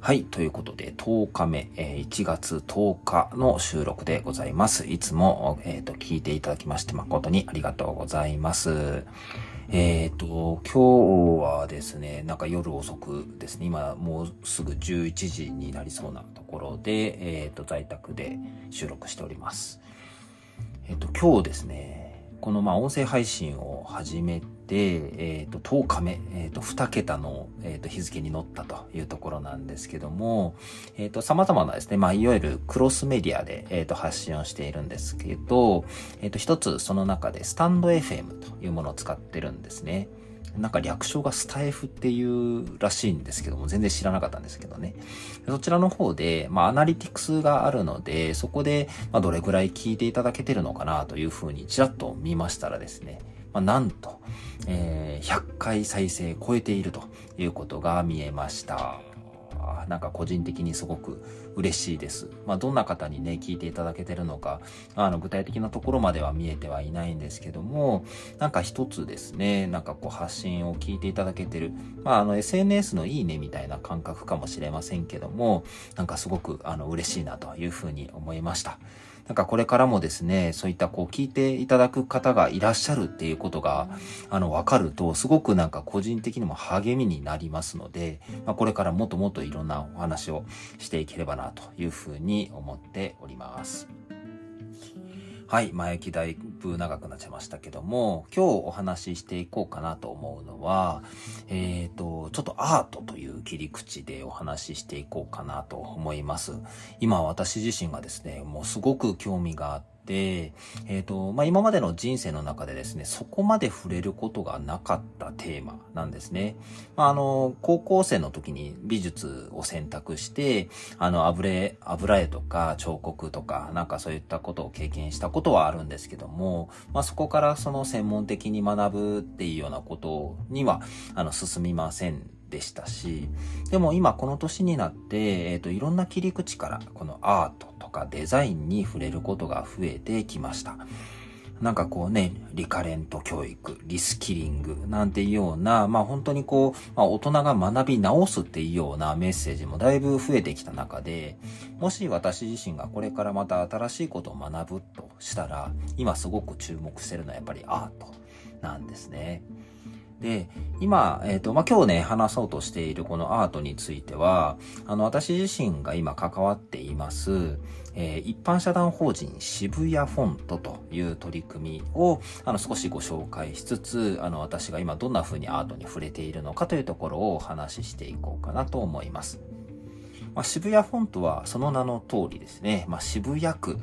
はい。ということで、10日目、えー、1月10日の収録でございます。いつも、えっ、ー、と、聞いていただきまして誠にありがとうございます。えっ、ー、と、今日はですね、なんか夜遅くですね、今もうすぐ11時になりそうなところで、えっ、と、在宅で収録しております。えっ、と、今日ですね、このま音声配信を始めてて、えっ、ー、と、10日目、えっ、ー、と、2桁の、えっ、ー、と、日付に乗ったというところなんですけども、えっ、と、様々なですね、まあ、いわゆるクロスメディアで、えっ、と、発信をしているんですけど、えっ、と、一つその中でスタンド FM というものを使ってるんですね。なんか略称がスタイフっていうらしいんですけども、全然知らなかったんですけどね。そちらの方で、まあ、アナリティクスがあるので、そこで、まあ、どれぐらい聞いていただけてるのかなというふうにちらっと見ましたらですね、まあ、なんと、えー、100回再生超えているということが見えました。なんか個人的にすごく嬉しいです。まあ、どんな方にね、聞いていただけてるのか、あの、具体的なところまでは見えてはいないんですけども、なんか一つですね、なんかこう発信を聞いていただけてる、まあ、あの、SNS のいいねみたいな感覚かもしれませんけども、なんかすごく、あの、嬉しいなというふうに思いました。なんかこれからもですね、そういったこう聞いていただく方がいらっしゃるっていうことが、あの、わかると、すごくなんか個人的にも励みになりますので、まあ、これからもっともっといろんなお話をしていければなというふうに思っております。はい、前置きだいぶ長くなっちゃいましたけども、今日お話ししていこうかなと思うのは、えっ、ー、と、ちょっとアートという切り口でお話ししていこうかなと思います。今私自身がですね、もうすごく興味があって、で、えっ、ー、と、まあ、今までの人生の中でですね、そこまで触れることがなかったテーマなんですね。まあ、あの、高校生の時に美術を選択して、あの、油絵、油絵とか彫刻とか、なんかそういったことを経験したことはあるんですけども、まあ、そこからその専門的に学ぶっていうようなことには、あの、進みませんでしたし、でも今この年になって、えっ、ー、と、いろんな切り口から、このアートとかデザインに触れることが増えてきました。なんかこうね、リカレント教育、リスキリングなんていうような、まあ本当にこう、まあ大人が学び直すっていうようなメッセージもだいぶ増えてきた中で、もし私自身がこれからまた新しいことを学ぶとしたら、今すごく注目してるのはやっぱりアートなんですね。で、今、えっ、ー、と、まあ、今日ね、話そうとしているこのアートについては、あの、私自身が今関わっています、えー、一般社団法人渋谷フォントという取り組みを、あの、少しご紹介しつつ、あの、私が今どんな風にアートに触れているのかというところをお話ししていこうかなと思います。まあ、渋谷フォントはその名の通りですね、まあ、渋谷区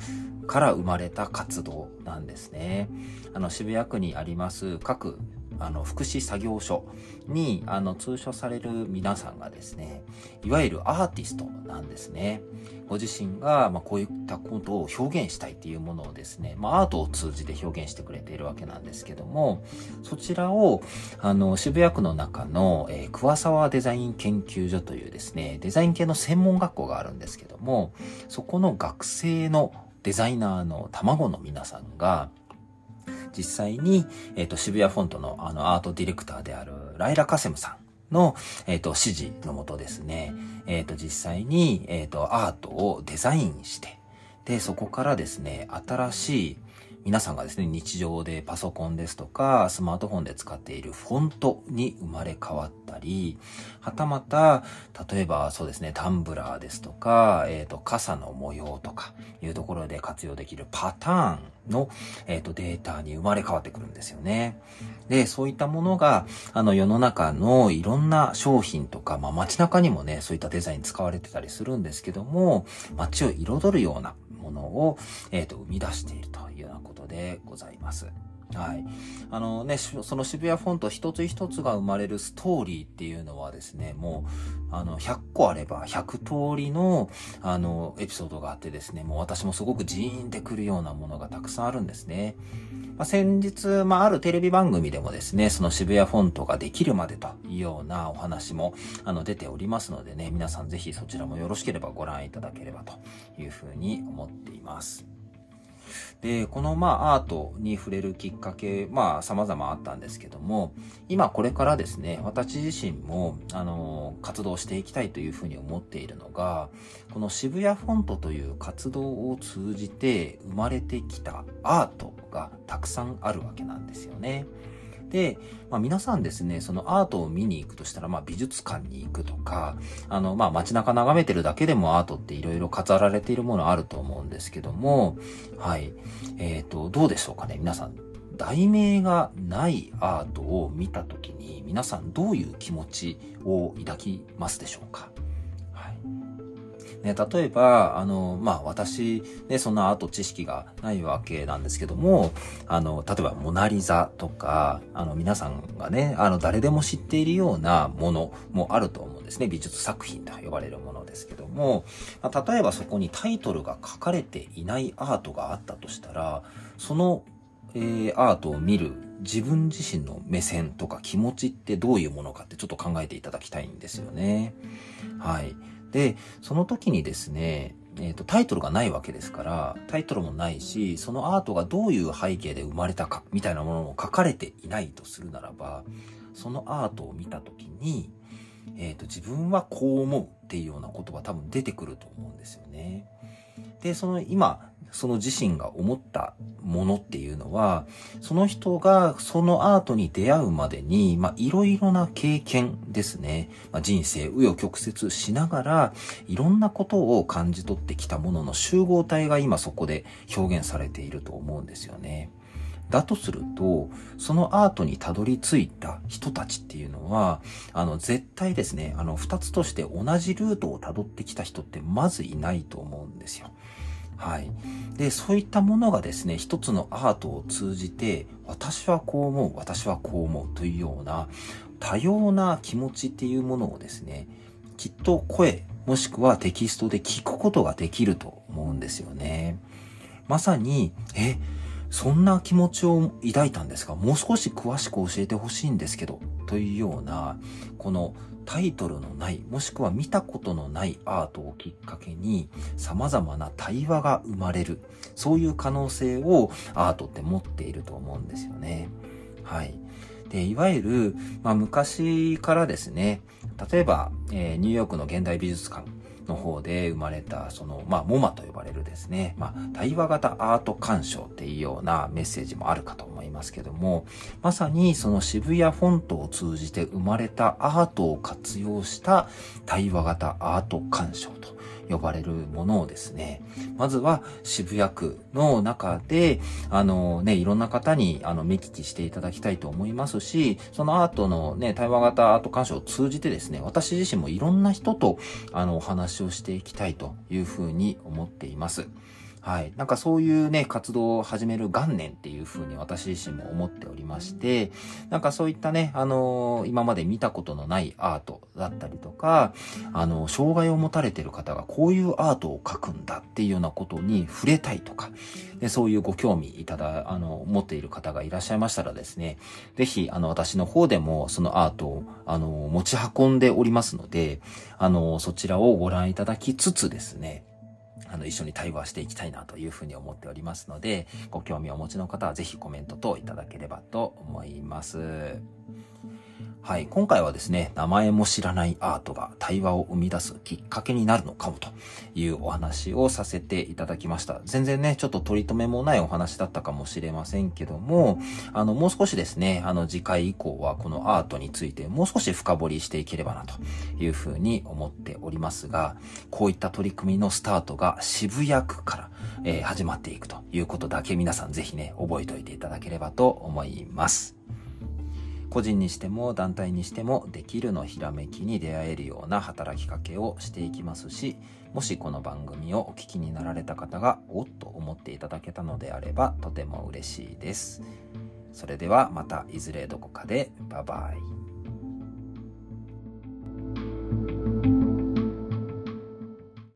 から生まれた活動なんですね。あの、渋谷区にあります各あの、福祉作業所に、あの、通所される皆さんがですね、いわゆるアーティストなんですね。ご自身が、まあ、こういったことを表現したいっていうものをですね、まあ、アートを通じて表現してくれているわけなんですけども、そちらを、あの、渋谷区の中の、えー、桑沢デザイン研究所というですね、デザイン系の専門学校があるんですけども、そこの学生のデザイナーの卵の皆さんが、実際に、えっ、ー、と、渋谷フォントのあのアートディレクターであるライラ・カセムさんの、えっ、ー、と、指示のもとですね、えっ、ー、と、実際に、えっ、と、アートをデザインして、で、そこからですね、新しい、皆さんがですね、日常でパソコンですとか、スマートフォンで使っているフォントに生まれ変わったり、はたまた、例えばそうですね、タンブラーですとか、えっ、ー、と、傘の模様とかいうところで活用できるパターンの、えっ、ー、と、データに生まれ変わってくるんですよね。で、そういったものが、あの、世の中のいろんな商品とか、まあ街中にもね、そういったデザイン使われてたりするんですけども、街を彩るようなものを、えっ、ー、と、生み出しているとでございます。はい。あのね、その渋谷フォント一つ一つが生まれるストーリーっていうのはですね、もう、あの、100個あれば100通りの、あの、エピソードがあってですね、もう私もすごくジーンってくるようなものがたくさんあるんですね。まあ、先日、まあ、あるテレビ番組でもですね、その渋谷フォントができるまでというようなお話も、あの、出ておりますのでね、皆さんぜひそちらもよろしければご覧いただければというふうに思っています。で、このまあアートに触れるきっかけ、まあ様々あったんですけども、今これからですね、私自身も、あの、活動していきたいというふうに思っているのが、この渋谷フォントという活動を通じて生まれてきたアートがたくさんあるわけなんですよね。で、まあ、皆さんですね、そのアートを見に行くとしたら、まあ、美術館に行くとか、あの、まあ、街中眺めてるだけでもアートって色々飾られているものあると思うんですけども、はい。えっ、ー、と、どうでしょうかね、皆さん。題名がないアートを見たときに、皆さんどういう気持ちを抱きますでしょうか？ね、例えば、あの、まあ、私、ね、そんなアート知識がないわけなんですけども、あの、例えば、モナリザとか、あの、皆さんがね、あの、誰でも知っているようなものもあると思うんですね。美術作品と呼ばれるものですけども、まあ、例えばそこにタイトルが書かれていないアートがあったとしたら、その、えー、アートを見る自分自身の目線とか気持ちってどういうものかってちょっと考えていただきたいんですよね。はい。で、その時にですね、えっ、ー、と、タイトルがないわけですから、タイトルもないし、そのアートがどういう背景で生まれたか、みたいなものも書かれていないとするならば、そのアートを見た時に、えっ、ー、と、自分はこう思うっていうようなことが多分出てくると思うんですよね。で、その今、その自身が思ったものっていうのは、その人がそのアートに出会うまでに、まあ、いろいろな経験ですね。まあ、人生、紆余曲折しながら、いろんなことを感じ取ってきたものの集合体が今そこで表現されていると思うんですよね。だとすると、そのアートにたどり着いた人たちっていうのは、あの、絶対ですね、あの、二つとして同じルートをたどってきた人ってまずいないと思うんですよ。はい。で、そういったものがですね、一つのアートを通じて、私はこう思う、私はこう思うというような、多様な気持ちっていうものをですね、きっと声、もしくはテキストで聞くことができると思うんですよね。まさに、え、そんな気持ちを抱いたんですが、もう少し詳しく教えてほしいんですけど、というような、このタイトルのない、もしくは見たことのないアートをきっかけに、様々な対話が生まれる。そういう可能性をアートって持っていると思うんですよね。はい。で、いわゆる、まあ、昔からですね、例えば、えー、ニューヨークの現代美術館の方で生まれた、その、まあ、モマと呼ばれるですね、まあ、対話型アート鑑賞っていうようなメッセージもあるかと思いますけども、まさにその渋谷フォントを通じて生まれたアートを活用した対話型アート鑑賞と呼ばれるものをですね、まずは渋谷区の中で、あのね、いろんな方にあの目利きしていただきたいと思いますし、そのアートのね、対話型アート鑑賞を通じてですね、私自身もいろんな人とあのお話をしていきたいというふうに思っています。はい。なんかそういうね、活動を始める元年っていう風に私自身も思っておりまして、なんかそういったね、あのー、今まで見たことのないアートだったりとか、あのー、障害を持たれてる方がこういうアートを描くんだっていうようなことに触れたいとか、でそういうご興味いただ、あの、持っている方がいらっしゃいましたらですね、ぜひ、あの、私の方でもそのアートを、あの、持ち運んでおりますので、あの、そちらをご覧いただきつつですね、あの、一緒に対話していきたいなというふうに思っておりますので、ご興味をお持ちの方はぜひコメント等いただければと思います。はい。今回はですね、名前も知らないアートが対話を生み出すきっかけになるのかもというお話をさせていただきました。全然ね、ちょっと取り留めもないお話だったかもしれませんけども、あの、もう少しですね、あの、次回以降はこのアートについてもう少し深掘りしていければなというふうに思っておりますが、こういった取り組みのスタートが渋谷区から、えー、始まっていくということだけ皆さんぜひね、覚えておいていただければと思います。個人にしても団体にしてもできるのひらめきに出会えるような働きかけをしていきますし、もしこの番組をお聞きになられた方がおっと思っていただけたのであればとても嬉しいです。それではまたいずれどこかで、バイバイ。